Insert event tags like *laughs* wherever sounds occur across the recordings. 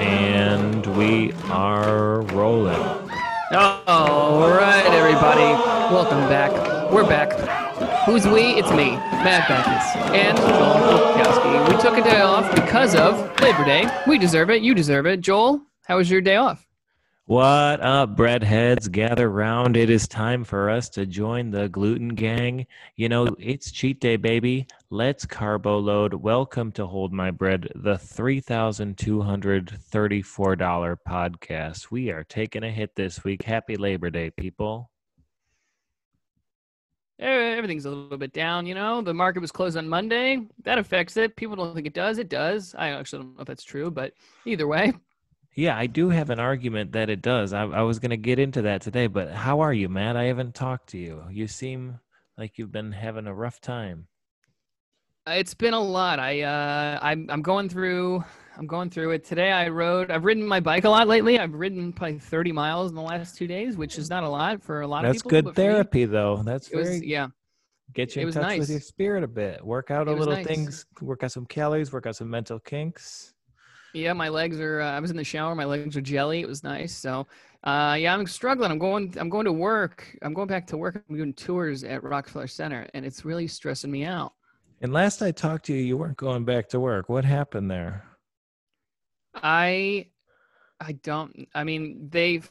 And we are rolling. All right, everybody. Welcome back. We're back. Who's we? It's me, Matt Backus, and Joel Kowski. We took a day off because of Labor Day. We deserve it. You deserve it. Joel, how was your day off? What up, breadheads? Gather round. It is time for us to join the gluten gang. You know, it's cheat day, baby. Let's carbo load. Welcome to Hold My Bread, the $3,234 podcast. We are taking a hit this week. Happy Labor Day, people. Everything's a little bit down, you know. The market was closed on Monday. That affects it. People don't think it does. It does. I actually don't know if that's true, but either way, Yeah, I do have an argument that it does. I, I was going to get into that today, but how are you, Matt? I haven't talked to you. You seem like you've been having a rough time. It's been a lot. I uh, I'm I'm going through. I'm going through it today. I rode. I've ridden my bike a lot lately. I've ridden probably 30 miles in the last two days, which is not a lot for a lot That's of people. That's good for me, therapy, though. That's It was yeah. get you in touch with your spirit a bit. Work out a It was little nice. things. Work out some calories. Work out some mental kinks. Yeah, my legs are. Uh, I was in the shower. My legs are jelly. It was nice. So, uh, yeah, I'm struggling. I'm going. I'm going to work. I'm going back to work. I'm doing tours at Rockefeller Center, and it's really stressing me out. And last I talked to you, you weren't going back to work. What happened there? I, I don't. I mean, they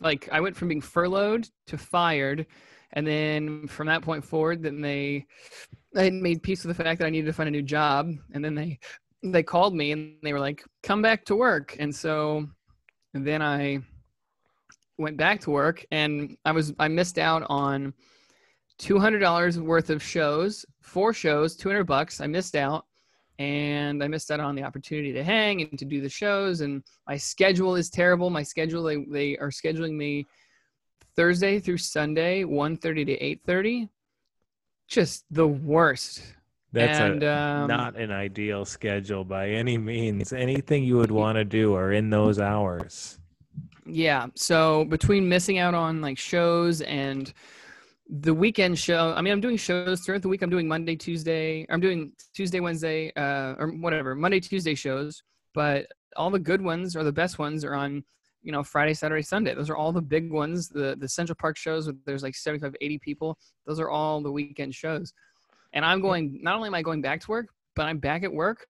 like. I went from being furloughed to fired, and then from that point forward, then they, had made peace with the fact that I needed to find a new job, and then they, they called me and they were like, "Come back to work," and so, then I went back to work, and I was I missed out on two hundred dollars worth of shows, four shows, two hundred bucks. I missed out and I missed out on the opportunity to hang and to do the shows. And my schedule is terrible. My schedule they, they are scheduling me Thursday through Sunday, 1.30 to eight thirty. Just the worst. That's and a, um, not an ideal schedule by any means. Anything you would want to do are in those hours. Yeah. So between missing out on like shows and the weekend show, I mean, I'm doing shows throughout the week. I'm doing Monday, Tuesday. I'm doing Tuesday, Wednesday, uh, or whatever, Monday, Tuesday shows. But all the good ones or the best ones are on, you know, Friday, Saturday, Sunday. Those are all the big ones. The the Central Park shows, where there's like 75, 80 people. Those are all the weekend shows. And I'm going. Not only am I going back to work, but I'm back at work,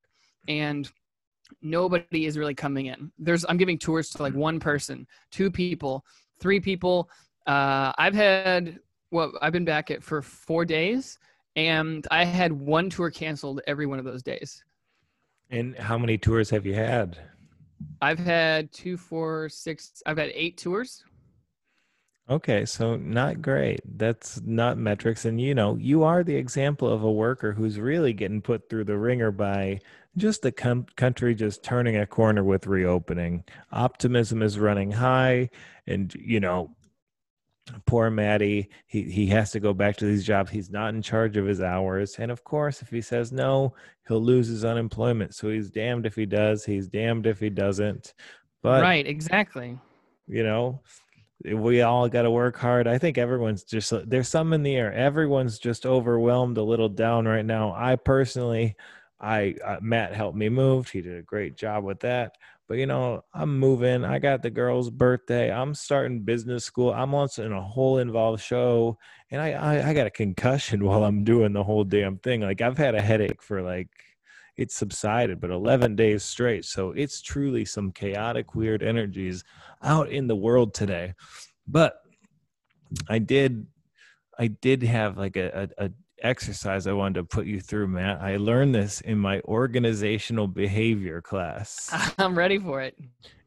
and nobody is really coming in. There's I'm giving tours to like one person, two people, three people. Uh, I've had well, I've been back at for four days, and I had one tour canceled every one of those days. And how many tours have you had? I've had two, four, six. I've had eight tours. Okay, so not great. That's not metrics. And you know, you are the example of a worker who's really getting put through the ringer by just the com- country just turning a corner with reopening. Optimism is running high, and you know, poor Maddie, he, he has to go back to these jobs. He's not in charge of his hours. And of course, if he says no, he'll lose his unemployment. So he's damned if he does, he's damned if he doesn't. But right, exactly. you know we all got to work hard i think everyone's just there's some in the air everyone's just overwhelmed a little down right now i personally i uh, matt helped me move he did a great job with that but you know i'm moving i got the girl's birthday i'm starting business school i'm in a whole involved show and I, I i got a concussion *laughs* while i'm doing the whole damn thing like i've had a headache for like it subsided, but 11 days straight. So it's truly some chaotic, weird energies out in the world today. But I did, I did have like a, a exercise I wanted to put you through, Matt. I learned this in my organizational behavior class. *laughs* I'm ready for it.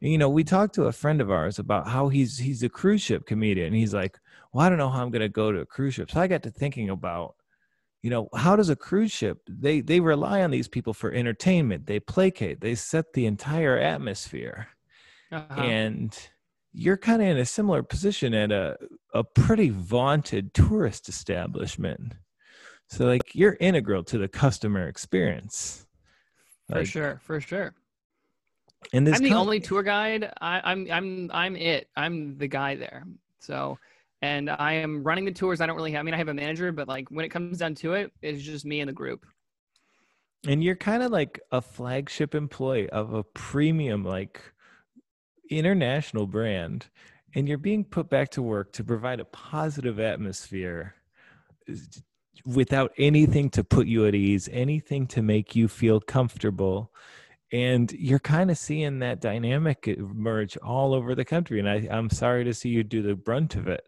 you know, we talked to a friend of ours about how he's he's a cruise ship comedian. And he's like, well, I don't know how I'm going to go to a cruise ship. So I got to thinking about you know how does a cruise ship they they rely on these people for entertainment they placate they set the entire atmosphere Uh-huh. and you're kind of in a similar position at a a pretty vaunted tourist establishment so like you're integral to the customer experience for sure, for sure. and this I'm the only tour guide. I, I'm I'm I'm it. I'm the guy there. So, and I am running the tours. I don't really have. I mean, I have a manager, but like when it comes down to it, it's just me and the group. and you're kind of like a flagship employee of a premium like international brand and you're being put back to work to provide a positive atmosphere without anything to put you at ease anything to make you feel comfortable and you're kind of seeing that dynamic emerge all over the country and I, i'm sorry to see you do the brunt of it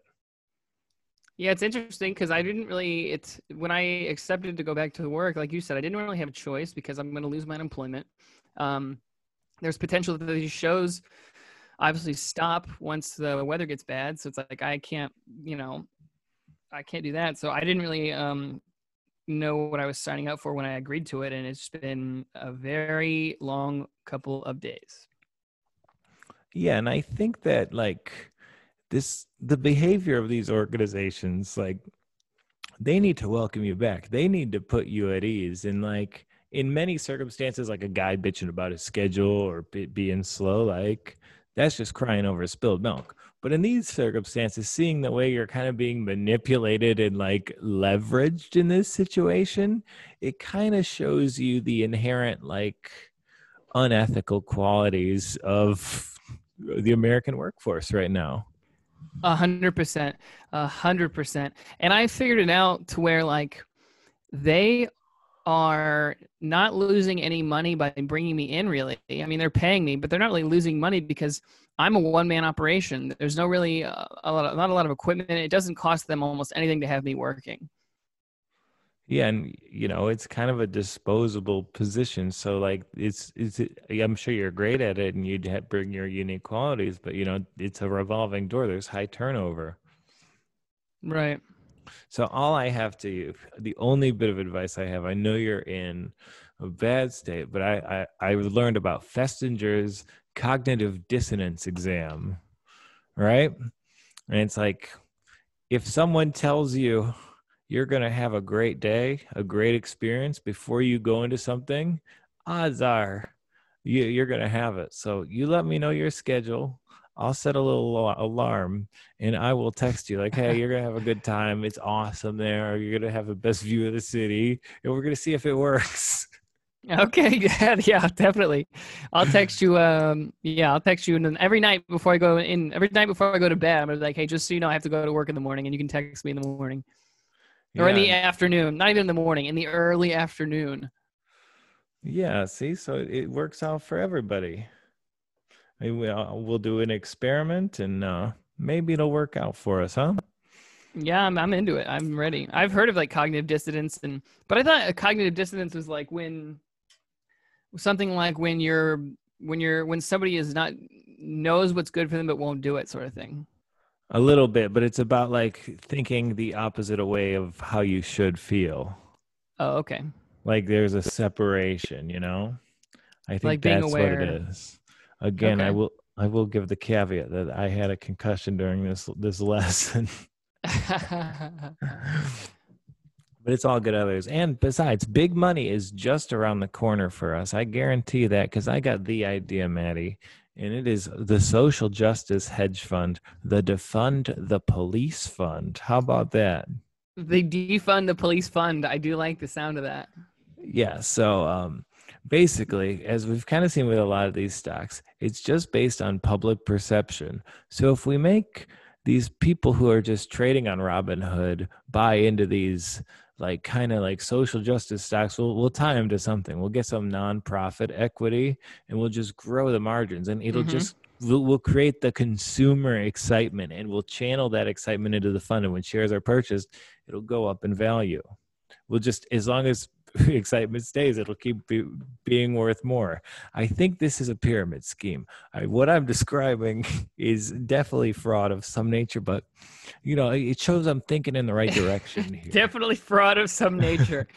yeah, it's interesting because I didn't really. It's when I accepted to go back to work, like you said, I didn't really have a choice because I'm going to lose my unemployment. Um, there's potential that these shows obviously stop once the weather gets bad, so it's like I can't, you know, I can't do that. So I didn't really um, know what I was signing up for when I agreed to it, and it's been a very long couple of days. Yeah, and I think that like this the behavior of these organizations like they need to welcome you back they need to put you at ease and like in many circumstances like a guy bitching about his schedule or being slow like that's just crying over spilled milk but in these circumstances seeing the way you're kind of being manipulated and like leveraged in this situation it kind of shows you the inherent like unethical qualities of the american workforce right now a hundred percent, a hundred percent. And I figured it out to where like they are not losing any money by bringing me in. Really, I mean they're paying me, but they're not really losing money because I'm a one man operation. There's no really uh, a lot, of, not a lot of equipment. It doesn't cost them almost anything to have me working. Yeah, and you know it's kind of a disposable position. So like it's it's I'm sure you're great at it, and you'd bring your unique qualities, but you know it's a revolving door. There's high turnover. Right. So all I have to you, the only bit of advice I have, I know you're in a bad state, but I I, I learned about Festinger's cognitive dissonance exam, right? And it's like if someone tells you you're going to have a great day, a great experience before you go into something, odds are you, you're going to have it. So you let me know your schedule. I'll set a little alarm and I will text you like, hey, *laughs* you're going to have a good time. It's awesome there. You're going to have the best view of the city and we're going to see if it works. Okay, *laughs* yeah, yeah, definitely. I'll text you. Um, yeah, I'll text you, and then every night before I go in, every night before I go to bed, I'm like, hey, just so you know, I have to go to work in the morning, and you can text me in the morning yeah. or in the afternoon, not even in the morning, in the early afternoon. Yeah, see, so it works out for everybody. Maybe we'll, we'll do an experiment and uh, maybe it'll work out for us, huh? Yeah, I'm, I'm into it. I'm ready. I've heard of like cognitive dissonance, and but I thought a cognitive dissonance was like when something like when you're when you're when somebody is not knows what's good for them but won't do it, sort of thing. A little bit, but it's about like thinking the opposite way of how you should feel. Oh, okay. Like there's a separation, you know? I think like that's what it is. Again, okay. I will I will give the caveat that I had a concussion during this this *laughs* lesson. *laughs* but it's all good others. And besides, big money is just around the corner for us. I guarantee that because I got the idea, Maddie and it is the social justice hedge fund, the defund the police fund. How about that? They defund the police fund. I do like the sound of that. Yeah. So um, basically, as we've kind of seen with a lot of these stocks, it's just based on public perception. So if we make these people who are just trading on Robinhood buy into these like kind of like social justice stocks we'll, we'll tie them to something we'll get some nonprofit equity and we'll just grow the margins and it'll mm-hmm. just we'll, we'll create the consumer excitement and we'll channel that excitement into the fund and when shares are purchased it'll go up in value we'll just as long as *laughs* excitement stays, it'll keep be, being worth more. I think this is a pyramid scheme. I, what I'm describing *laughs* is definitely fraud of some nature, but you know, it shows I'm thinking in the right direction *laughs* here. definitely fraud of some nature.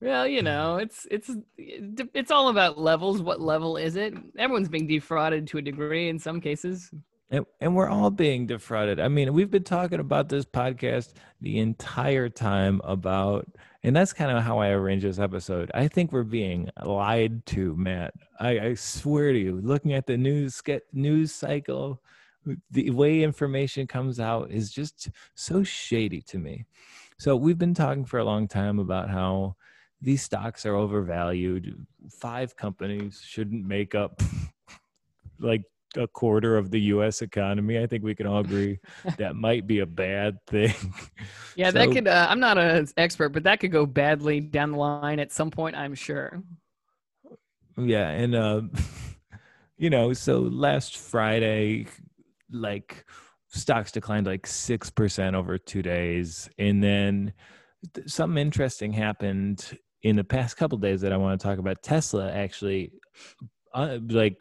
well, you know, it's it's it's all about levels. What level is it? Everyone's being defrauded to a degree in some cases. And, and we're all being defrauded. I mean, we've been talking about this podcast the entire time about and that's kind of how I arrange this episode. I think we're being lied to, Matt. I, I swear to you, looking at the news get news cycle, the way information comes out is just so shady to me. So we've been talking for a long time about how these stocks are overvalued. Five companies shouldn't make up *laughs* like a quarter of the U.S. economy. I think we can all agree *laughs* that might be a bad thing. *laughs* Yeah, so, that could. Uh, I'm not an expert, but that could go badly down the line at some point. I'm sure. Yeah, and uh, *laughs* you know, so last Friday, like stocks declined like six percent over two days, and then something interesting happened in the past couple days that I want to talk about. Tesla actually, uh, like,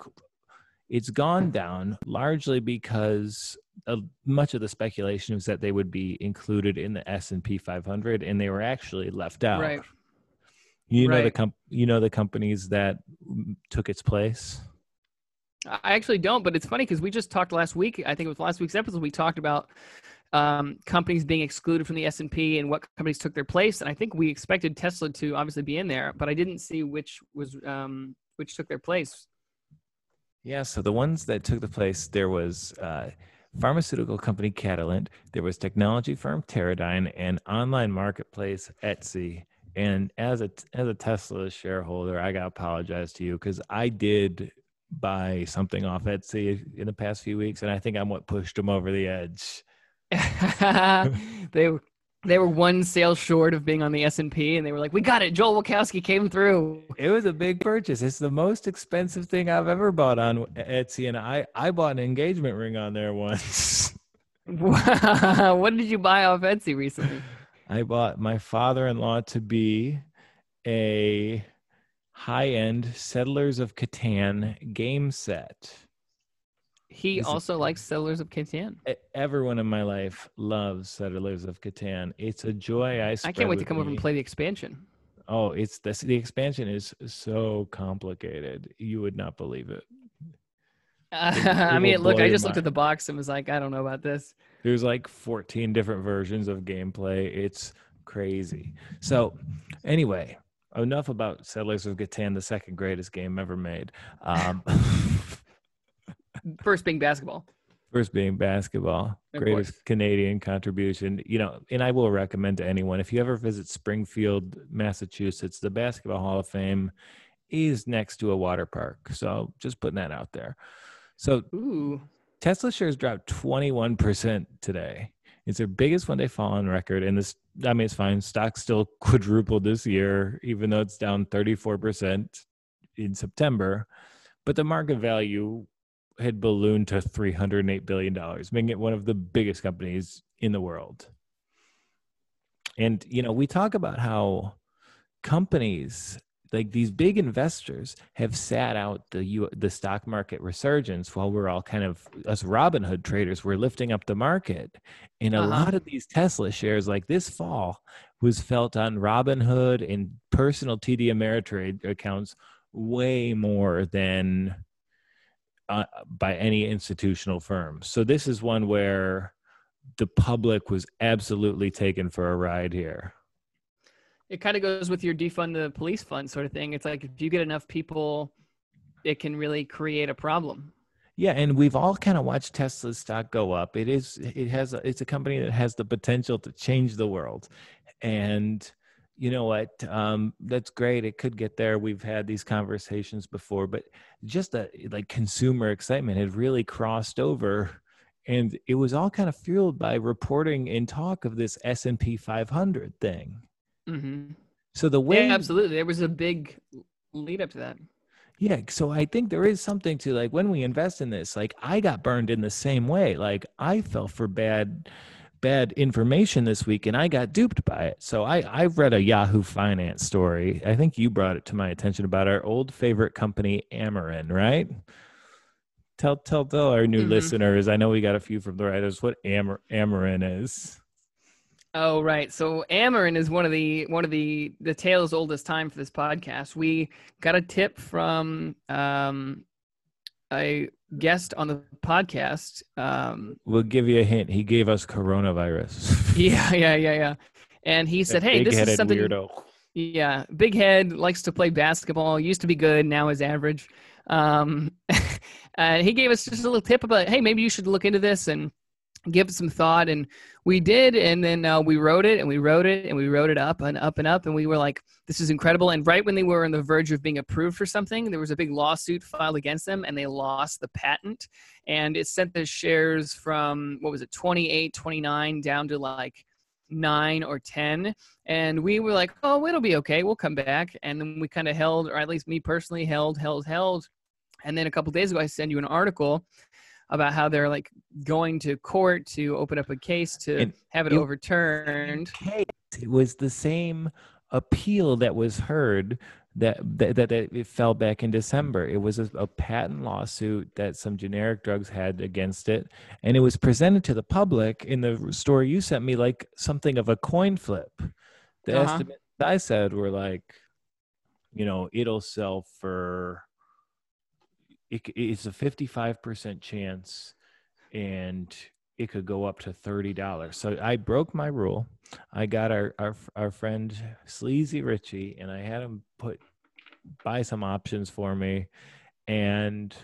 it's gone down largely because uh, much of the speculation was that they would be included in the S and P 500, and they were actually left out. Right. You know right. the com- you know the companies that took its place. I actually don't, but it's funny because we just talked last week. I think it was last week's episode. We talked about um, companies being excluded from the S and P and what companies took their place. And I think we expected Tesla to obviously be in there, but I didn't see which was um, which took their place. Yeah, so the ones that took the place, there was uh, pharmaceutical company Catalent, there was technology firm Teradyne, and online marketplace Etsy. And as a as a Tesla shareholder, I got to apologize to you because I did buy something off Etsy in the past few weeks, and I think I'm what pushed them over the edge. *laughs* they they were one sale short of being on the S and P, and they were like, "We got it." Joel Wachowski came through. It was a big purchase. It's the most expensive thing I've ever bought on Etsy, and I I bought an engagement ring on there once. *laughs* what did you buy off Etsy recently? I bought my father-in-law to be a high-end Settlers of Catan game set. He He's also a, likes Settlers of Catan. Everyone in my life loves Settlers of Catan. It's a joy. I I can't wait to come me. over and play the expansion. Oh, it's this. The expansion is so complicated. You would not believe it. *laughs* Uh, it, I mean, look, I just looked at the box and was like, I don't know about this. There's like 14 different versions of gameplay. It's crazy. So, anyway, enough about Settlers of Catan, the second greatest game ever made. Um, *laughs* First being basketball. First being basketball. Of Greatest course. Canadian contribution. You know, and I will recommend to anyone if you ever visit Springfield, Massachusetts, the Basketball Hall of Fame is next to a water park. So just putting that out there. So Ooh. Tesla shares dropped 21% today. It's their biggest one day fall on record. And this, I mean, it's fine. Stock still *laughs* quadrupled this year, even though it's down 34% in September. But the market value had ballooned to $308 billion, making it one of the biggest companies in the world. And, you know, we talk about how companies like these big investors have sat out the U, the stock market resurgence while we're all kind of us Robinhood traders we're lifting up the market and a uh-huh. lot of these Tesla shares like this fall was felt on Robinhood and personal TD Ameritrade accounts way more than uh, by any institutional firm. So this is one where the public was absolutely taken for a ride here. It kind of goes with your defund the police fund sort of thing. It's like if you get enough people, it can really create a problem. Yeah, and we've all kind of watched Tesla's stock go up. It is it has a, it's a company that has the potential to change the world. And you know what um, that's great it could get there we've had these conversations before but just a like consumer excitement had really crossed over and it was all kind of fueled by reporting and talk of this s&p 500 thing mm-hmm. so the way yeah, absolutely there was a big lead up to that yeah so i think there is something to like when we invest in this like i got burned in the same way like i fell for bad bad information this week and I got duped by it. So I, I've read a Yahoo Finance story. I think you brought it to my attention about our old favorite company, Amarin, right? Tell tell tell our new mm-hmm. listeners. I know we got a few from the writers what Amer, Amarin is. Oh right. So Amarin is one of the one of the the tales oldest time for this podcast. We got a tip from um a guest on the podcast. Um, we'll give you a hint. He gave us coronavirus. *laughs* yeah, yeah, yeah, yeah. And he said, "Hey, this is something." Weirdo. Yeah, big head likes to play basketball. Used to be good, now is average. Um, *laughs* uh, he gave us just a little tip about, hey, maybe you should look into this. And give some thought and we did and then uh, we wrote it and we wrote it and we wrote it up and up and up and we were like this is incredible. And right when they were on the verge of being approved for something there was a big lawsuit filed against them and they lost the patent. And it sent the shares from what was it 28 29 down to like 9 or 10 and we were like oh it'll be okay. We'll come back. And then we kind of held or at least me personally held held held. And then a couple days ago i sent you an article about how they're like going to court to open up a case to And have it it- overturned. it was the same appeal that was heard that that, that, that it fell back in December. It was a, a patent lawsuit that some generic drugs had against it, and it was presented to the public in the story you sent me like something of a coin flip. The Uh-huh. estimates I said were like, you know, it'll sell for. It, it's a fifty-five percent chance, and it could go up to thirty dollars. So I broke my rule. I got our our our friend Sleazy Richie, and I had him put buy some options for me. And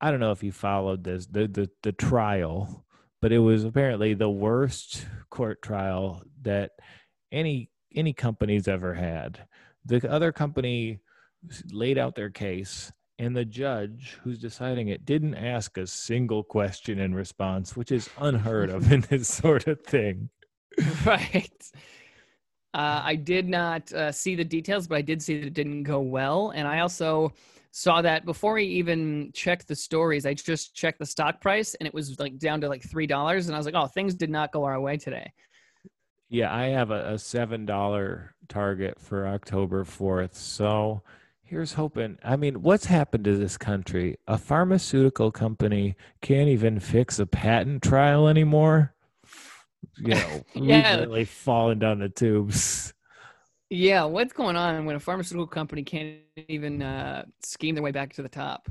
I don't know if you followed this the the the trial, but it was apparently the worst court trial that any any company's ever had. The other company laid out their case and the judge who's deciding it didn't ask a single question in response, which is unheard of in this *laughs* sort of thing. right. Uh, I did not uh, see the details, but I did see that it didn't go well. And I also saw that before I even checked the stories, I just checked the stock price and it was like down to like $3. And I was like, oh, things did not go our way today. Yeah, I have a, a seven dollar target for October fourth. So here's hoping. I mean, what's happened to this country? A pharmaceutical company can't even fix a patent trial anymore. You know, *laughs* Yeah. we've really fallen down the tubes. Yeah. What's going on when a pharmaceutical company can't even uh, scheme their way back to the top?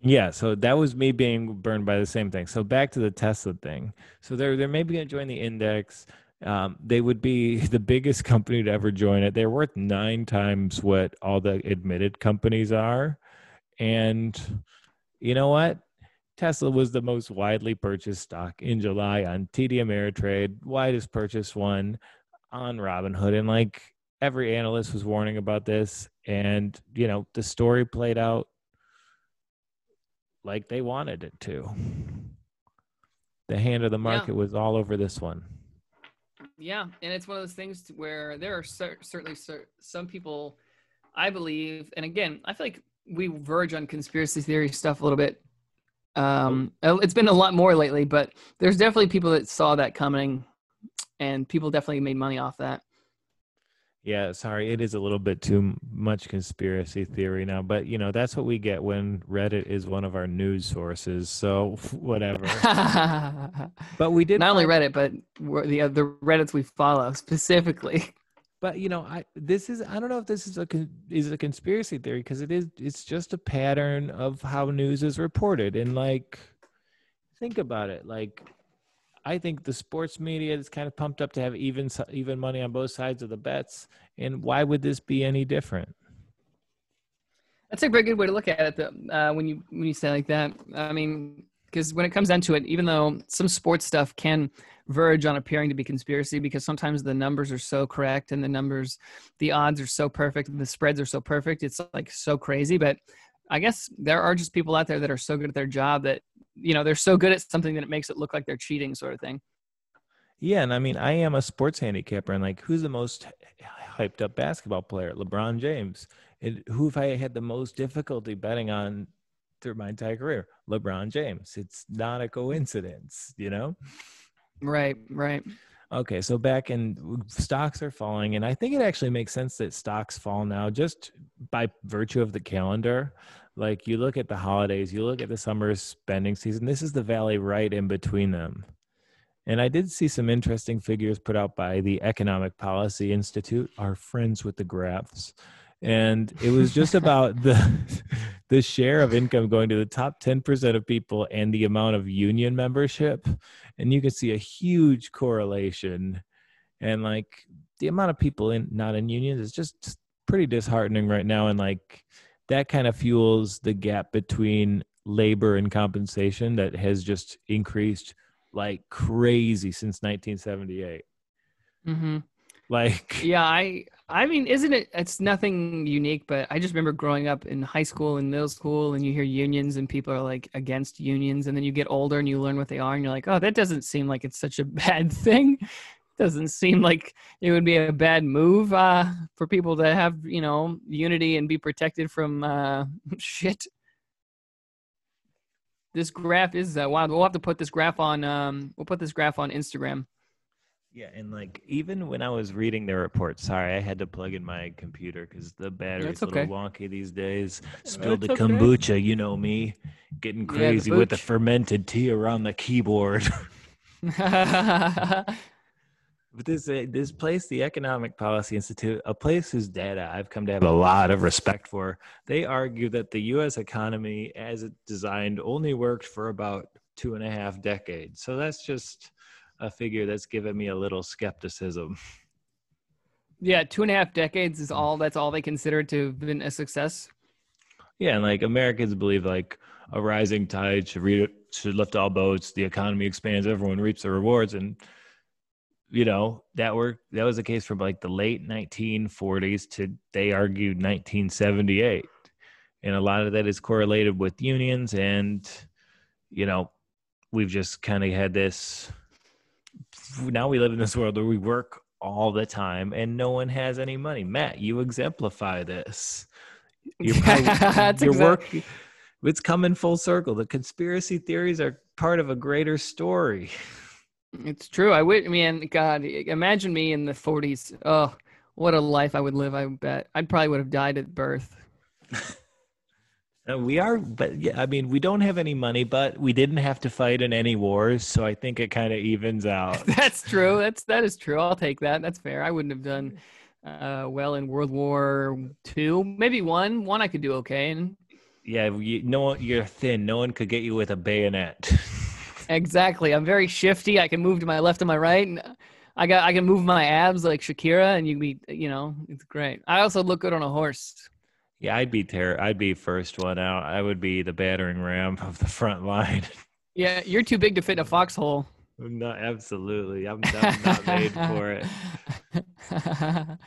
Yeah, so that was me being burned by the same thing. So back to the Tesla thing. So they're they're maybe going to join the index. Um, they would be *laughs* the biggest company to ever join it. They're worth nine times what all the admitted companies are, and you know what? Tesla was the most widely purchased stock in July on TD Ameritrade, widest purchase one on Robinhood, and like every analyst was warning about this, and you know the story played out like they wanted it to. The hand of the market was all over this one. Yeah, and it's one of those things where there are cer- certainly cer- some people, I believe, and again, I feel like we verge on conspiracy theory stuff a little bit. Um, it's been a lot more lately, but there's definitely people that saw that coming, and people definitely made money off that. Yeah, sorry, it is a little bit too much conspiracy theory now, but you know, that's what we get when Reddit is one of our news sources. So *laughs* whatever. *laughs* But we did not only Reddit, but the uh, the Reddits we follow *laughs* specifically. but you know, I this is I don't know if this is a is a conspiracy theory because it is it's just a pattern of how news is reported and like think about it like I think the sports media is kind of pumped up to have even even money on both sides of the bets and why would this be any different? That's a very good way to look at it. Though, uh, when you when you say like that, I mean, because when it comes down to it, even though some sports stuff can verge on appearing to be conspiracy, because sometimes the numbers are so correct and the numbers, the odds are so perfect, and the spreads are so perfect, it's like so crazy. But I guess there are just people out there that are so good at their job that you know they're so good at something that it makes it look like they're cheating, sort of thing. Yeah, and I mean, I am a sports handicapper, and like, who's the most hyped up basketball player? LeBron James. And who have I had the most difficulty betting on through my entire career? LeBron James. It's not a coincidence, you know? Right, right. Okay, so back in stocks are falling, and I think it actually makes sense that stocks fall now just by virtue of the calendar. Like you look at the holidays, you look at the summer spending season. This is the valley right in between them. And I did see some interesting figures put out by the Economic Policy Institute, our friends with the graphs. And it was just *laughs* about the *laughs* the share of income going to the top 10% of people and the amount of union membership. And you can see a huge correlation. And like the amount of people in not in unions is just pretty disheartening right now. And like that kind of fuels the gap between labor and compensation that has just increased like crazy since 1978. hmm Like, *laughs* Yeah, I I mean, isn't it? It's nothing unique, but I just remember growing up in high school and middle school, and you hear unions, and people are like against unions, and then you get older and you learn what they are, and you're like, oh, that doesn't seem like it's such a *laughs* bad thing. Doesn't seem like it would be a bad move uh, for people to have, you know, unity and be protected from uh, *laughs* shit. This graph is uh, wild. We'll have to put this graph on. Um, we'll put this graph on Instagram. yeah, and like even when I was reading the report, sorry, I had to plug in my computer because the battery's That's a little okay. wonky these days. Spilled the That's okay. kombucha, you know me, getting Yeah, the crazy with the fermented tea around the keyboard. *laughs* *laughs* But this uh, this place, the Economic Policy Institute, a place whose data I've come to have a lot of respect for, they argue that the U.S. economy, as it designed, only worked for about two and a half decades. So that's just a figure that's given me a little skepticism. Yeah, two and a half decades is all. That's all they consider to have been a success. Yeah, and like Americans believe like a rising tide should re- should lift all boats. The economy expands, everyone reaps the rewards, and you know that were that was the case from like the late 1940s to they argued 1978, and a lot of that is correlated with unions, and you know we've just kind of had this. Now we live in this world where we work all the time and no one has any money. Matt, you exemplify this. You're *laughs* probably, That's your work it's coming full circle the conspiracy theories are part of a greater story *laughs* It's true. I would. I mean, God, imagine me in the 40s. Oh, what a life I would live. I bet I probably would have died at birth. *laughs* Uh, we are but yeah i mean we don't have any money but we didn't have to fight in any wars so i think it kind of evens out *laughs* That's true. That's that is true. I'll take that. That's fair. I wouldn't have done uh, well in World War Two. Maybe one. One I could do okay. And yeah you, no you're thin no one could get you with a bayonet *laughs* exactly, I'm very shifty. I can move to my left and my right, and I got I can move my abs like Shakira, and you be you know it's great. I also look good on a horse. yeah i'd be ter- i'd be first one out i would be the battering ram of the front line *laughs* Yeah, you're too big to fit in a foxhole. no absolutely i'm, I'm not made for it *laughs*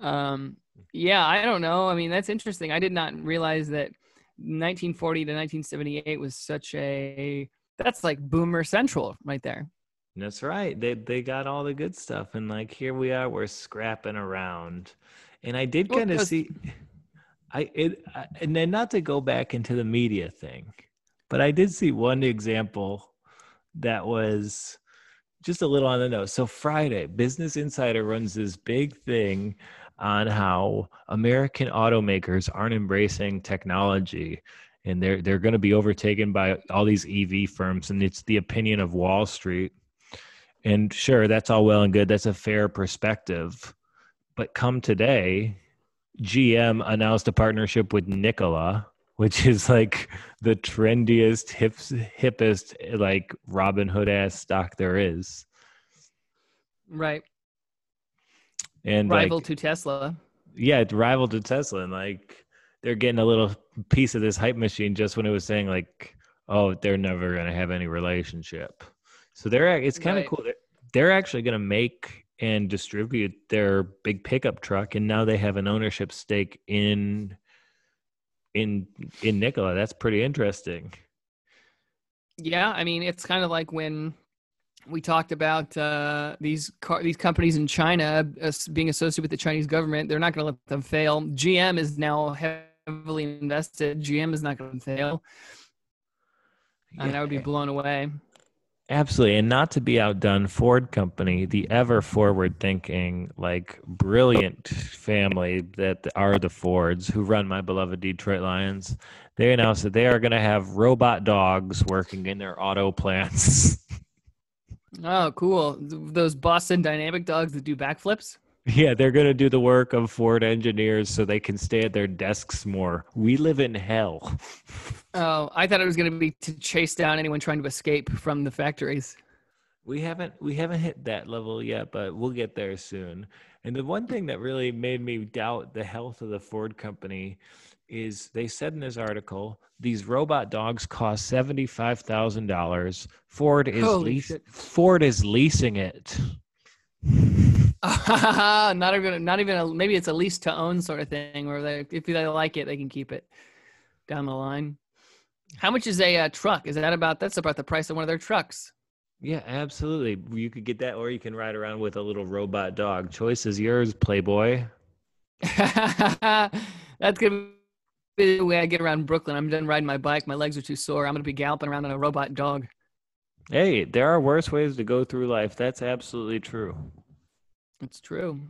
um, yeah, I don't know. I mean, that's interesting. I did not realize that 1940 to 1978 was such a that's like boomer central right there. That's right. They they got all the good stuff, and like here we are, we're scrapping around. And I did Well, kind of 'cause- see, I it I, and then not to go back into the media thing, but I did see one example that was just a little on the nose. So Friday, Business Insider runs this big thing on how American automakers aren't embracing technology and they're they're going to be overtaken by all these EV firms and it's the opinion of Wall Street. And sure, that's all well and good. That's a fair perspective. But come today, GM announced a partnership with Nikola, which is like the trendiest, hips, hippest, like Robinhood ass stock there is. Right. And Rival like, to Tesla. yeah, rival to Tesla, and like they're getting a little piece of this hype machine just when it was saying like, oh, they're never gonna have any relationship. So they're it's kind of Right. cool. They're, they're actually gonna make and distribute their big pickup truck, and now they have an ownership stake in in in Nikola. That's pretty interesting. Yeah, I mean, it's kind of like when we talked about uh, these car- these companies in China uh, being associated with the Chinese government. They're not going to let them fail. GM is now heavily invested. GM is not going to fail, and I would be blown away. Absolutely. And not to be outdone, Ford Company, the ever forward thinking, like brilliant family that are the Fords who run my beloved Detroit Lions, they announced that they are going to have robot dogs working in their auto plants. *laughs* Oh, cool! Those Boston Dynamic dogs that do backflips. Yeah, they're going to do the work of Ford engineers so they can stay at their desks more. We live in hell. *laughs* Oh, I thought it was going to be to chase down anyone trying to escape from the factories. We haven't we haven't hit that level yet, but we'll get there soon. And the one thing that really made me doubt the health of the Ford company is they said in this article these robot dogs cost seventy five thousand dollars. Ford is leas- Ford is leasing it. *laughs* *laughs* not even not even a, maybe it's a lease to own sort of thing where they if they like it they can keep it down the line. How much is a uh, truck? Is that about that's about the price of one of their trucks? Yeah, absolutely. You could get that, or you can ride around with a little robot dog. Choice is yours, Playboy. *laughs* that's gonna be the way I get around Brooklyn. I'm done riding my bike. My legs are too sore. I'm gonna be galloping around on a robot dog. Hey, there are worse ways to go through life. That's absolutely true. It's true.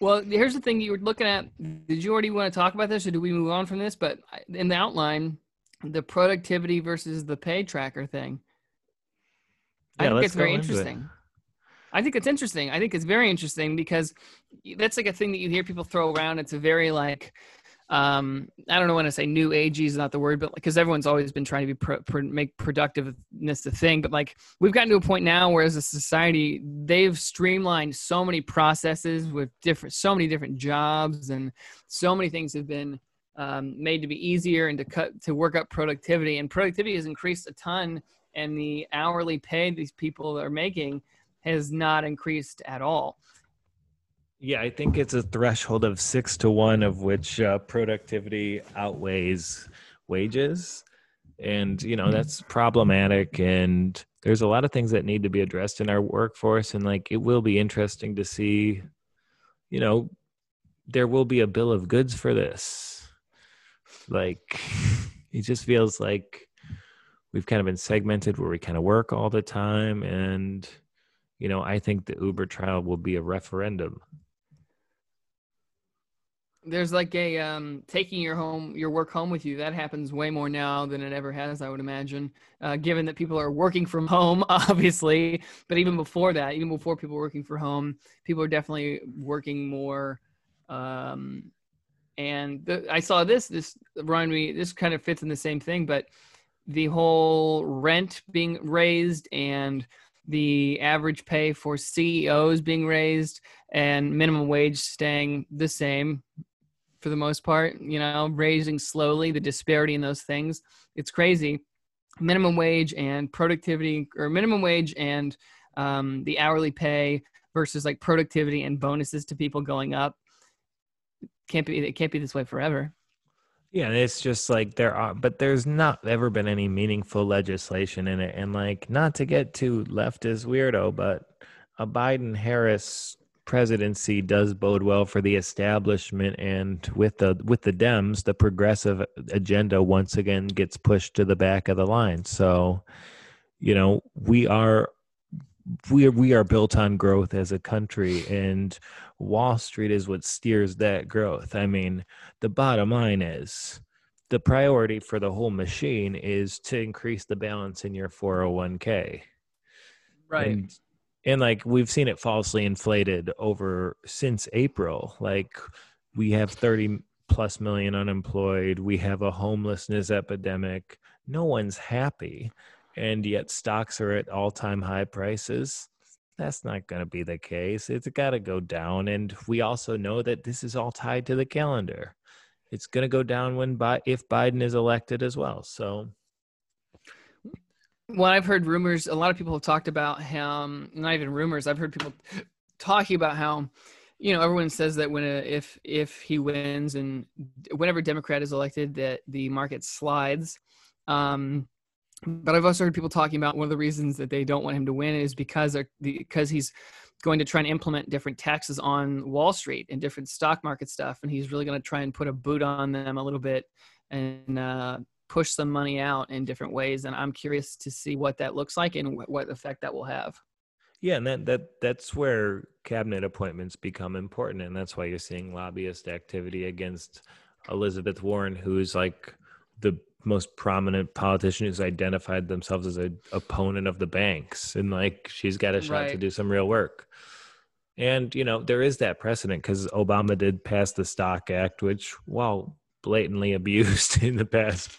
Well, here's the thing you were looking at. Did you already want to talk about this, or do we move on from this? But in the outline, the productivity versus the pay tracker thing. Yeah, I think it's very interesting. It. I think it's interesting. I think it's very interesting because that's like a thing that you hear people throw around. It's a very like um i don't know when i say new agey is not the word but because everyone's always been trying to be pro, pro, make productiveness the thing but like we've gotten to a point now where as a society they've streamlined so many processes with different so many different jobs and so many things have been um, made to be easier and to cut to work up productivity and productivity has increased a ton and the hourly pay these people are making has not increased at all yeah, I think it's a threshold of six to one, of which uh, productivity outweighs wages. And, you know, that's problematic. And there's a lot of things that need to be addressed in our workforce. And, like, it will be interesting to see, you know, there will be a bill of goods for this. Like, *laughs* it just feels like we've kind of been segmented where we kind of work all the time. And, you know, I think the Uber trial will be a referendum there's like a um, taking your home your work home with you that happens way more now than it ever has i would imagine uh, given that people are working from *laughs* home obviously. But even before that even before people working from home people are definitely working more um, and the, i saw this this remind me this kind of fits in the same thing but the whole rent being raised and the average pay for CEOs being raised and minimum wage staying the same for the most part, you know, raising slowly the disparity in those things. It's crazy. Minimum wage and productivity, or minimum wage and um, the hourly pay versus like productivity and bonuses to people going up. Can't be. It can't be this way forever. Yeah, it's just like there are, but there's not ever been any meaningful legislation in it. And like, not to get too leftist weirdo, but a Biden Harris presidency does bode well for the establishment and with the with the dems the progressive agenda once again gets pushed to the back of the line. So you know we are we are, we are built on growth as a country and wall street is what steers that growth. I mean the bottom line is the priority for the whole machine is to increase the balance in your 401k right. And and like we've seen it falsely inflated over since April. Like we have 30 plus million unemployed, we have a homelessness epidemic. No one's happy, and yet stocks are at all-time high prices. That's not going to be the case. It's got to go down, and we also know that this is all tied to the calendar. It's going to go down when if Biden is elected as well. So well, I've heard rumors. A lot of people have talked about how, not even rumors. I've heard people talking about how, you know, everyone says that when a, if if he wins and whenever Democrat is elected, that the market slides. Um, but I've also heard people talking about one of the reasons that they don't want him to win is because because he's going to try and implement different taxes on Wall Street and different stock market stuff, and he's really going to try and put a boot on them a little bit and uh, push some money out in different ways and i'm curious to see what that looks like and what effect that will have yeah and that, that that's where cabinet appointments become important and that's why you're seeing lobbyist activity against elizabeth warren who's like the most prominent politician who's identified themselves as an opponent of the banks and like she's got a shot right. to do some real work and you know there is that precedent because obama did pass the stock act which while blatantly abused *laughs* in the past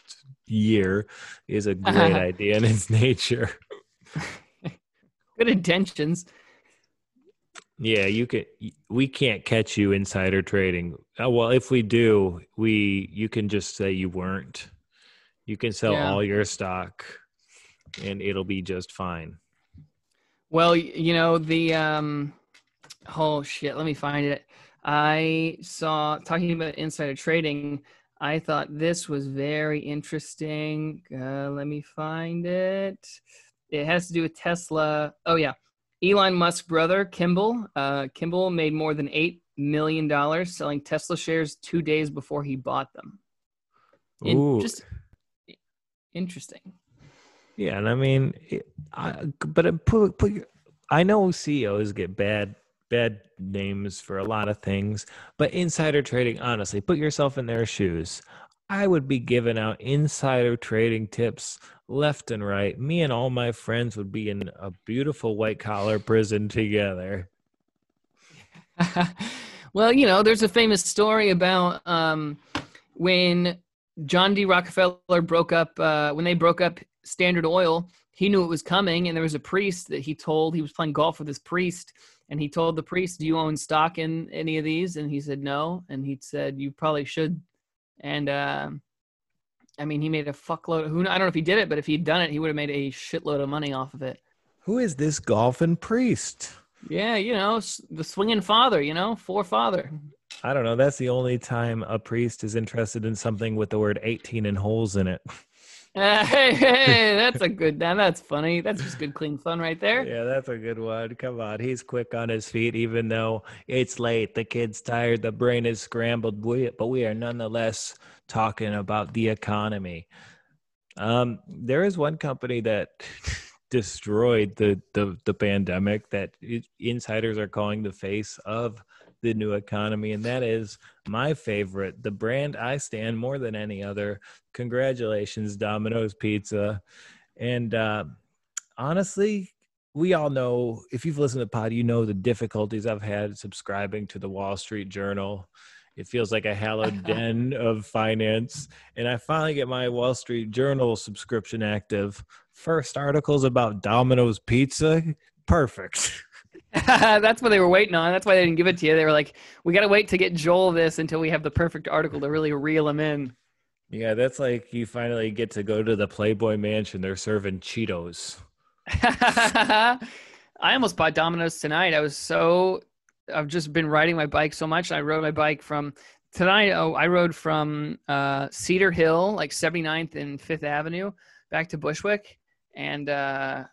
year is a *laughs* great idea in its nature. *laughs* Good intentions. Yeah, you can. We can't catch you insider trading. Uh, well, if we do, we you can just say you weren't. You can sell Yeah. all your stock, and it'll be just fine. Well, you know the um oh shit, let me find it. I saw talking about insider trading. I thought this was very interesting. Uh, let me find it. It has to do with Tesla. Oh yeah, Elon Musk's brother Kimball. Uh, Kimball made more than eight million dollars selling Tesla shares two days before he bought them. In- Ooh. just interesting. Yeah, and I mean, it- I, but it put, put I know CEOs get bad bad names for a lot of things, but insider trading, honestly, put yourself in their shoes. I would be giving out insider trading tips left and right. Me and all my friends would be in a beautiful white collar prison together. *laughs* well, you know, there's a famous story about um, when John D. Rockefeller broke up, uh, when they broke up Standard Oil, he knew it was coming, and there was a priest that he told he was playing golf with this priest, and he told the priest, "Do you own stock in any of these?" And he said no, and he said, "You probably should." And uh, I mean, he made a fuckload. Who I don't know if he did it, but if he'd done it, he would have made a shitload of money off of it. Who is this golfing priest? Yeah, you know, the swinging father, you know, forefather. I don't know. That's the only time a priest is interested in something with the word 18 and holes in it. *laughs* Hey, *laughs* hey, that's a good. Now that's funny. That's just good, clean fun right there. Yeah, that's a good one. Come on. He's quick on his feet, even though it's late. The kid's tired. The brain is scrambled. We, but we are nonetheless talking about the economy. Um, there is one company that destroyed the, the, the pandemic that insiders are calling the face of the new economy, and that is my favorite, the brand I stand more than any other. Congratulations, Domino's Pizza. And uh, honestly, we all know if you've listened to the pod, you know the difficulties I've had subscribing to the Wall Street Journal. It feels like a hallowed *laughs* den of finance. And I finally get my Wall Street Journal subscription active. First articles about Domino's Pizza. Perfect. *laughs* *laughs* that's what they were waiting on. That's why they didn't give it to you. They were like, "We got to wait to get Joel this until we have the perfect article to really reel him in." Yeah, that's like you finally get to go to the Playboy Mansion. They're serving Cheetos. *laughs* I almost bought Domino's tonight. I was so I've just been riding my bike so much. I rode my bike from tonight. Oh, I rode from uh, Cedar Hill, like 79th and Fifth Avenue, back to Bushwick, and uh,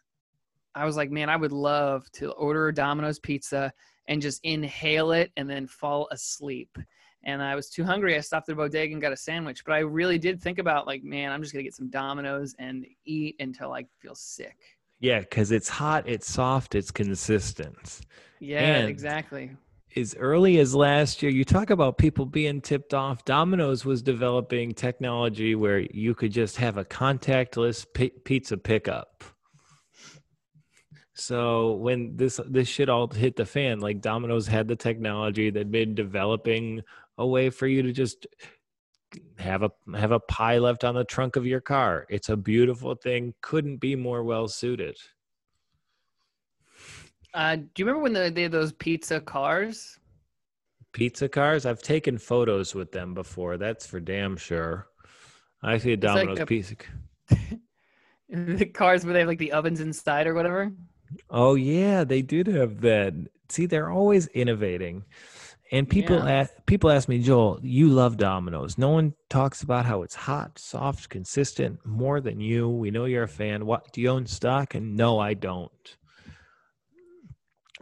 I was like, man, I would love to order a Domino's pizza and just inhale it and then fall asleep. And I was too hungry. I stopped at a bodega and got a sandwich. But I really did think about like, man, I'm just gonna get some Domino's and eat until I feel sick. Yeah, because it's hot, it's soft, it's consistent. Yeah, And- exactly. as early as last year, you talk about people being tipped off. Domino's was developing technology where you could just have a contactless pi- pizza pickup. So when this this shit all hit the fan, like Domino's had the technology, they'd been developing a way for you to just have a have a pie left on the trunk of your car. It's a beautiful thing. Couldn't be more well suited. Uh, do you remember when the, they had those pizza cars? Pizza cars, I've taken photos with them before. That's for damn sure. I see a like Domino's a- pizza. *laughs* the cars where they have like the ovens inside or whatever. Oh yeah, they did have that. See, they're always innovating. And people Yeah. ask, people ask me, Joel, you love Domino's. No one talks about how it's hot, soft, consistent more than you. We know you're a fan. What do you own stock? And no, I don't.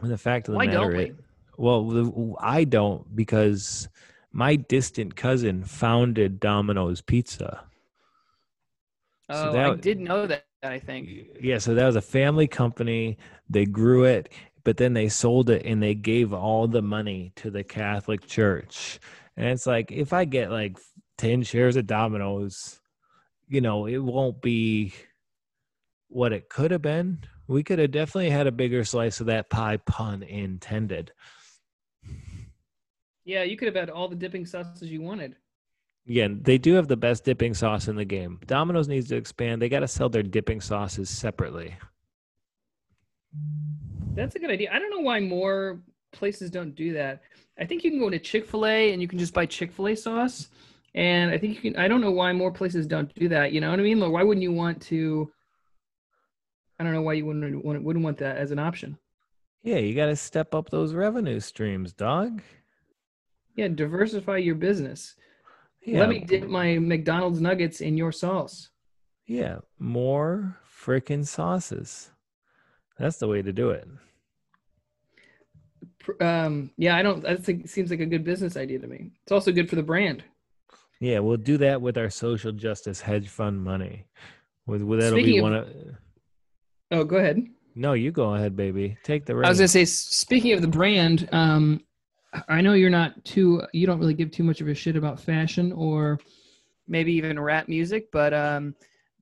And the fact of the Why matter don't we? is, well, I don't because my distant cousin founded Domino's Pizza. So Oh, that I did know that. I think. Yeah, so that was a family company. They grew it, but then they sold it and they gave all the money to the Catholic Church. And it's like if I get like 10 shares of Domino's, you know, it won't be what it could have been. We could have definitely had a bigger slice of that pie, pun intended. Yeah, you could have had all the dipping sauces you wanted. Again, they do have the best dipping sauce in the game. Domino's needs to expand. They got to sell their dipping sauces separately. That's a good idea. I don't know why more places don't do that. I think you can go to Chick Fil A and you can just buy Chick Fil A sauce, and I think you can. I don't know why more places don't do that. You know what I mean? Like, why wouldn't you want to? I don't know why you wouldn't want, wouldn't want that as an option. Yeah, you got to step up those revenue streams, dog. Yeah, diversify your business. Yeah, Let me dip my McDonald's nuggets in your sauce. yeah, more freaking sauces. That's the way to do it. Um, yeah, I don't. That seems like a good business idea to me. It's also good for the brand. Yeah, we'll do that with our social justice hedge fund money. With, with that'll be Speaking of- one of. Oh, go ahead. No, you go ahead, baby. Take the I was gonna say, speaking of the brand, um, I know you're not too, you don't really give too much of a shit about fashion or maybe even rap music, but um,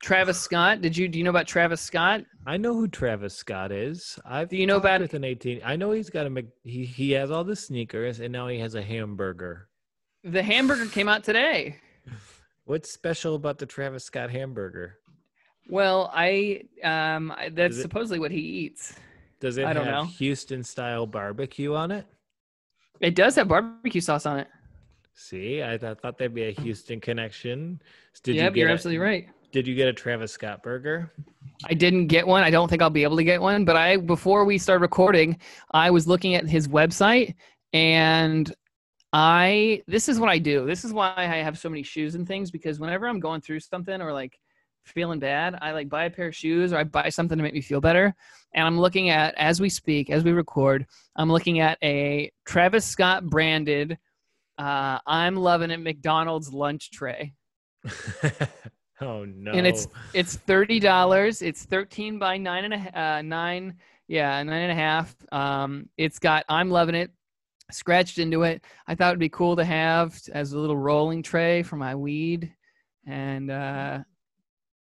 Travis Scott, did you do you know about Travis Scott? I know who Travis Scott is. I've Do you know about- with an eighteen? I know he's got a he he has all the sneakers and now he has a hamburger. The hamburger came out today. *laughs* What's special about the Travis Scott hamburger? Well, I um, that's it- supposedly what he eats. Does it I don't have know. Houston style barbecue on it? It does have barbecue sauce on it. See, I, th- thought there'd be a Houston connection. Did yep, you you're a, absolutely right. Did you get a Travis Scott burger? I didn't get one. I don't think I'll be able to get one. But I, before we started recording, I was looking at his website, and I, this is what I do. This is why I have so many shoes and things because whenever I'm going through something or like feeling bad, I like buy a pair of shoes or I buy something to make me feel better. And I'm looking at, as we speak, as we record, I'm looking at a Travis Scott branded, uh, I'm loving it McDonald's lunch tray. *laughs* oh no! and it's it's thirty dollars. It's thirteen by nine and a uh, nine, yeah, nine and a half. Um, it's got I'm loving it scratched into it. I thought it'd be cool to have as a little rolling tray for my weed, and uh,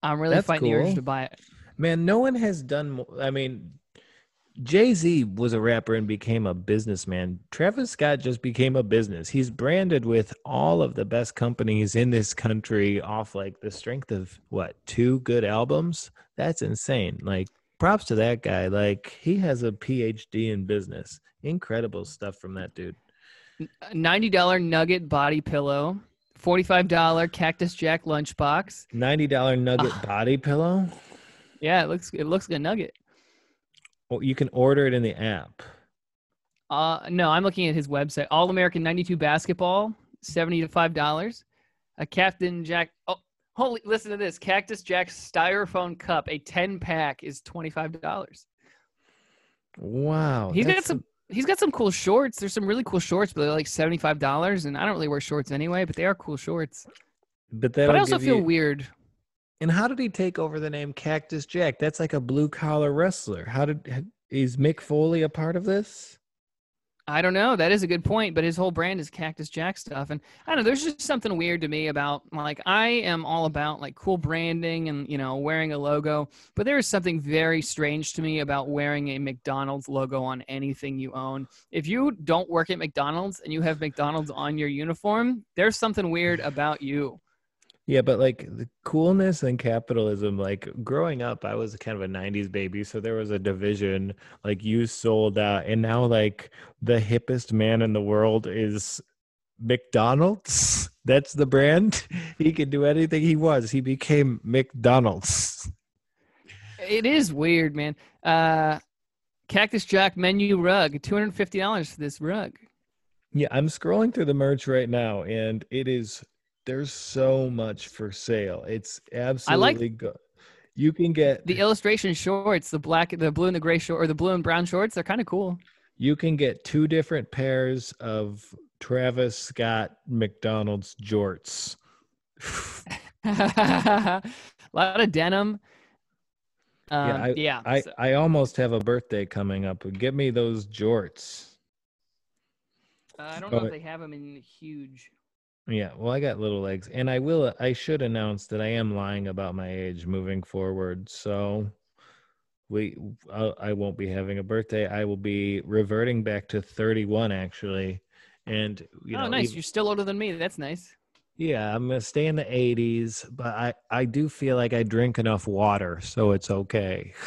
I'm really That's fighting the urge to buy it. Man, no one has done more. I mean, Jay Z was a rapper and became a businessman. Travis Scott just became a business. He's branded with all of the best companies in this country off like the strength of what, two good albums? That's insane. Like, props to that guy. Like, he has a PhD in business. Incredible stuff from that dude. Uh, ninety dollar Nugget body pillow, forty five dollar Cactus Jack lunchbox. $90 nugget Ah. body pillow. Yeah, it looks it looks like a nugget. Well, you can order it in the app. Uh, no, I'm looking at his website. All American 92 basketball, 70 to five dollars. A Captain Jack. Oh, holy! Listen to this. Cactus Jack styrofoam cup, a 10 pack, is 25 dollars. Wow. He's got some. He's got some cool shorts. There's some really cool shorts, but they're like 75 dollars. And I don't really wear shorts anyway, but they are cool shorts. But, But I also feel you- weird. And how did he take over the name Cactus Jack? That's like a blue collar wrestler. How did is Mick Foley a part of this? I don't know. That is a good point, but his whole brand is Cactus Jack stuff, and I don't know. There's just something weird to me about like I am all about like cool branding and you know wearing a logo, but there is something very strange to me about wearing a McDonald's logo on anything you own. If you don't work at McDonald's and you have McDonald's on your uniform, there's something weird about you. Yeah, but like the coolness and capitalism, like growing up, I was kind of a 90s baby. So there was a division, like you sold out. And now, like, the hippest man in the world is McDonald's. *laughs* That's the brand. *laughs* He can do anything he was. He became McDonald's. It is weird, man. Uh, Cactus Jack menu rug, two hundred fifty dollars for this rug. Yeah, I'm scrolling through the merch right now, and it is there's so much for sale. It's absolutely good. You can get The illustration shorts, the black, the blue and the gray short, or the blue and brown shorts, they're kind of cool. you can get two different pairs of Travis Scott McDonald's jorts. a *laughs* lot of denim. Um, I- yeah. I so- I almost have a birthday coming up. Get me those jorts. uh, I don't know oh, if they have them in huge. Yeah, well, I got little legs, and I will. I should announce that I am lying about my age moving forward. So, we, I, I won't be having a birthday. I will be reverting back to 31, actually. And you oh, know, nice. ev- You're still older than me. That's nice. yeah, I'm gonna stay in the 80s, but I I do feel like I drink enough water, so it's okay. *laughs*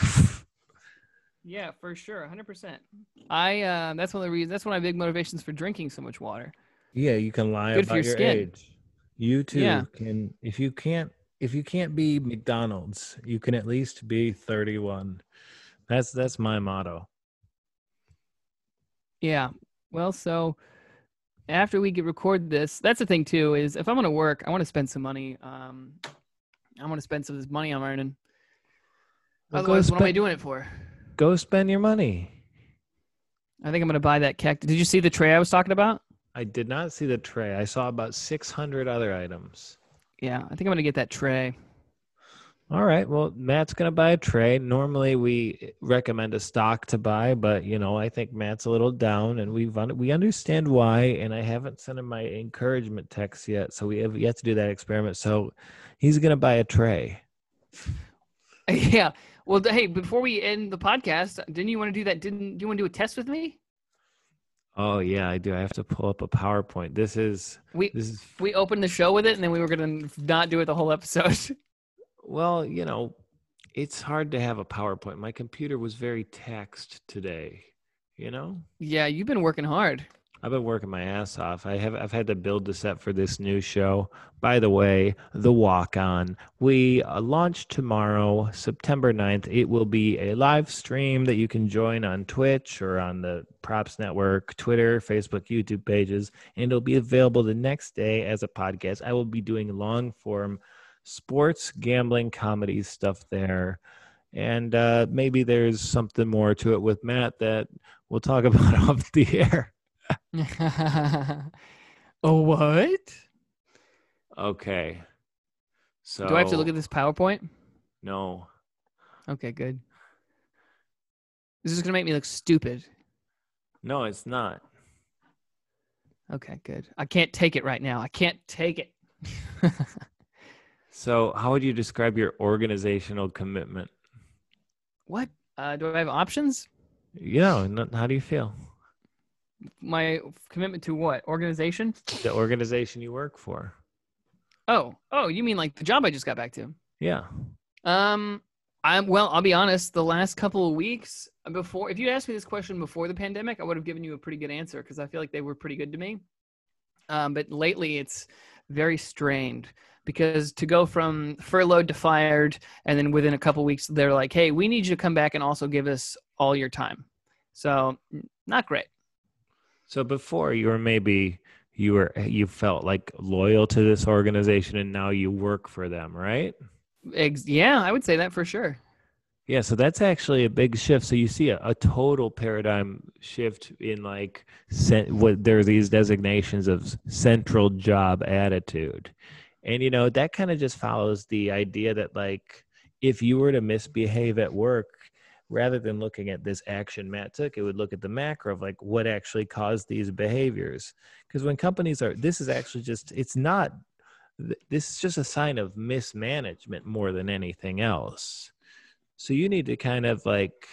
Yeah, for sure, hundred percent. I uh, that's one of the reasons. That's one of my big motivations for drinking so much water. Yeah, you can lie Good about your your, age. You too Yeah. can if you can't if you can't be McDonald's, you can at least be 31. That's that's my motto. Yeah. Well, so after we get record this, that's the thing too. Is if I'm gonna work, I want to spend some money. Um, I want to spend some of this money I'm earning. Well, Otherwise, what am I doing it for? Go spend your money. I think I'm gonna buy that cactus. Did you see the tray I was talking about? I did not see the tray. I saw about 600 other items. Yeah, I think I'm gonna get that tray. All right. Well, Matt's going to buy a tray. Normally we recommend a stock to buy, but you know, I think Matt's a little down and we've un- we understand why and I haven't sent him my encouragement text yet, so we have yet to do that experiment. So he's going to buy a tray. *laughs* yeah. Well, hey, before we end the podcast, didn't you want to do that? Didn't do you want to do a test with me? Oh yeah, I do. I have to pull up a PowerPoint. This is We this is we opened the show with it, and then we were gonna not do it the whole episode. *laughs* well, you know, it's hard to have a PowerPoint. My computer was very taxed today, you know? yeah, you've been working hard. I've been working my ass off. I have I've had to build the set for this new show. By the way, The Walk On. We uh, launch tomorrow, September 9th. It will be a live stream that you can join on Twitch or on the Props Network, Twitter, Facebook, YouTube pages, and it'll be available the next day as a podcast. I will be doing long form sports, gambling, comedy stuff there. And uh, maybe there's something more to it with Matt that we'll talk *laughs* about off the air. *laughs* oh, what? Okay. So Do I have to look at this PowerPoint? No. Okay, good. This is gonna make me look stupid. No, it's not. Okay, good. I can't take it right now. I can't take it. So, how would you describe your organizational commitment? what? Uh, do I have options? Yeah, how do you feel? My commitment to what? Organization? The organization you work for. Oh, oh, you mean like the job I just got back to? Yeah. Um, I'm well. I'll be honest. The last couple of weeks before, if you asked me this question before the pandemic, I would have given you a pretty good answer because I feel like they were pretty good to me. Um, but lately, it's very strained because to go from furloughed to fired, and then within a couple weeks, they're like, "Hey, we need you to come back and also give us all your time." So, not great. So before you were maybe you were you felt like loyal to this organization and now you work for them, right? Ex- yeah, I would say that for sure. Yeah, so that's actually a big shift. So you see a, a total paradigm shift in like cen- what there are these designations of central job attitude. And you know, that kind of just follows the idea that like if you were to misbehave at work, rather than looking at this action Matt took, it would look at the macro of like what actually caused these behaviors. Because when companies are this is actually just it's not this is just a sign of mismanagement more than anything else. So you need to kind of like,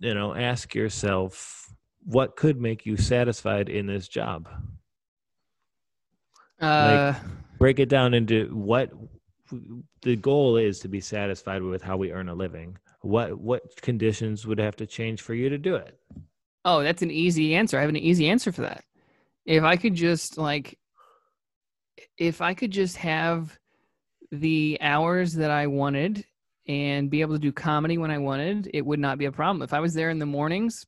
you know, ask yourself what could make you satisfied in this job. Uh, Break it down into what the goal is to be satisfied with how we earn a living. What what conditions would have to change for you to do it? Oh, that's an easy answer. I have an easy answer for that. If I could just like if I could just have the hours that I wanted and be able to do comedy when I wanted, it would not be a problem. If I was there in the mornings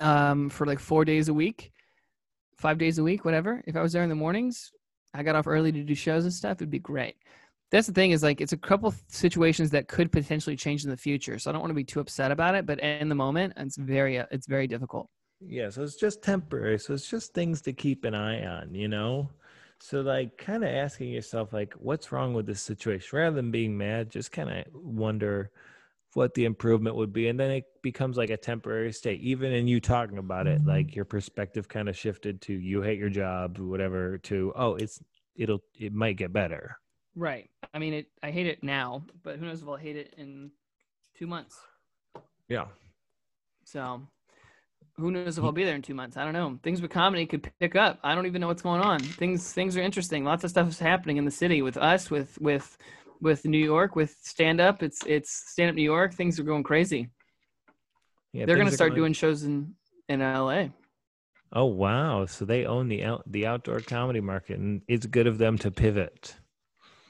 um for like 4 days a week, 5 days a week, whatever, if I was there in the mornings, I got off early to do shows and stuff, it'd be great. That's the thing is like it's a couple situations that could potentially change in the future. So I don't want to be too upset about it, but in the moment, it's very uh, it's very difficult. Yeah, so it's just temporary. So it's just things to keep an eye on, you know? So like kind of asking yourself like what's wrong with this situation rather than being mad, just kind of wonder what the improvement would be and then it becomes like a temporary state even in you talking about it like your perspective kind of shifted to you hate your job whatever to oh it's it'll it might get better Right. I mean, it. I hate it now, but who knows if I'll hate it in two months. yeah So, who knows if I'll be there in two months? I don't know. Things with comedy could pick up. I don't even know what's going on. Things things are interesting. Lots of stuff is happening in the city with us, with with with New York, with stand up. It's it's stand up New York. Things are going crazy. Yeah, They're gonna start doing shows in in LA. Oh wow! So they own the out, the outdoor comedy market, and it's good of them to pivot.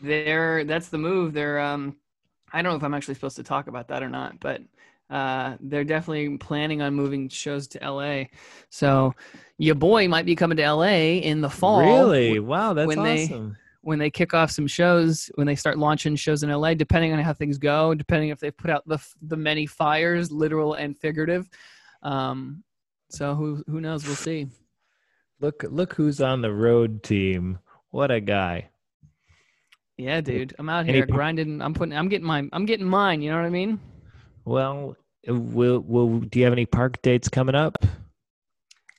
They're that's the move. They're um, I don't know if I'm actually supposed to talk about that or not, but uh, they're definitely planning on moving shows to LA. So your boy might be coming to LA in the fall. Really? Wow, that's when they- when they kick off some shows, when they start launching shows in LA, depending on how things go, depending if they put out the the many fires, literal and figurative. Um, so who who knows? We'll see. Look, look who's on the road team. What a guy! Yeah, dude, I'm out here p- grinding. I'm putting. I'm getting my. I'm getting mine. You know what I mean? Well, will will do you have any park dates coming up?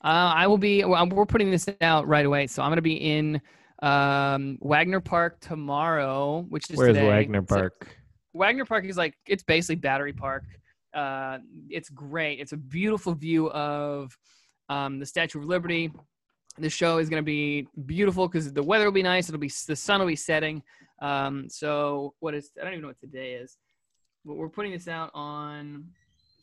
Uh, I will be. Well, we're putting this out right away, so I'm going to be in um, Wagner Park tomorrow, which is Where's. Wagner So- Park? Wagner Park is like it's basically Battery Park. Uh, it's great. It's a beautiful view of um, the Statue of Liberty. The show is going to be beautiful because the weather will be nice. It'll be the sun will be setting. Um, so what is I don't even know what today is. But we're putting this out on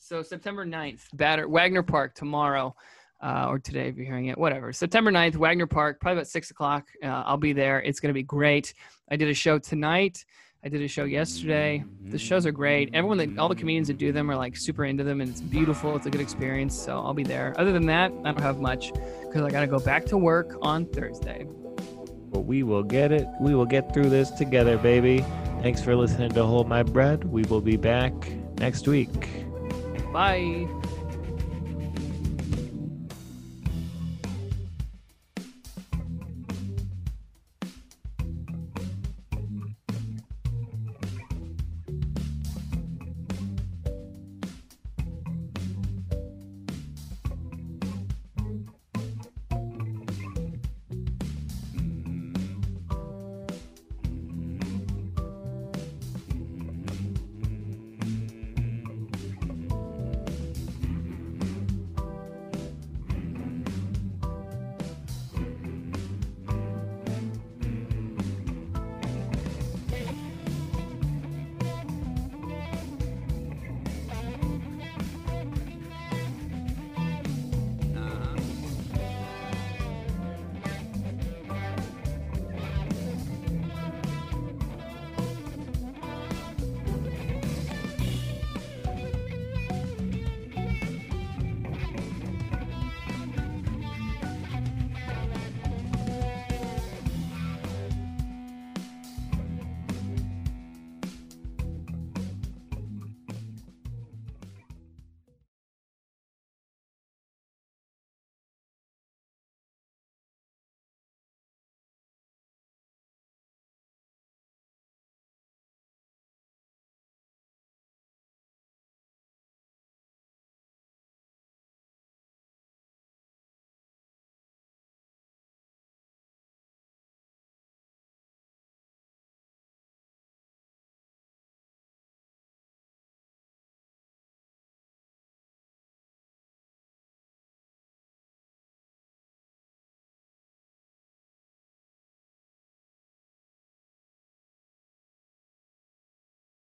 so September 9th, Batter Wagner Park tomorrow. Uh, or today, if you're hearing it, whatever. September 9th, Wagner Park, probably about six o'clock. Uh, I'll be there. It's going to be great. I did a show tonight. I did a show yesterday. The shows are great. Everyone that all the comedians that do them are like super into them and it's beautiful. It's a good experience. So I'll be there. Other than that, I don't have much because I got to go back to work on Thursday. But we will get it. We will get through this together, baby. Thanks for listening to Hold My Bread. We will be back next week. Bye.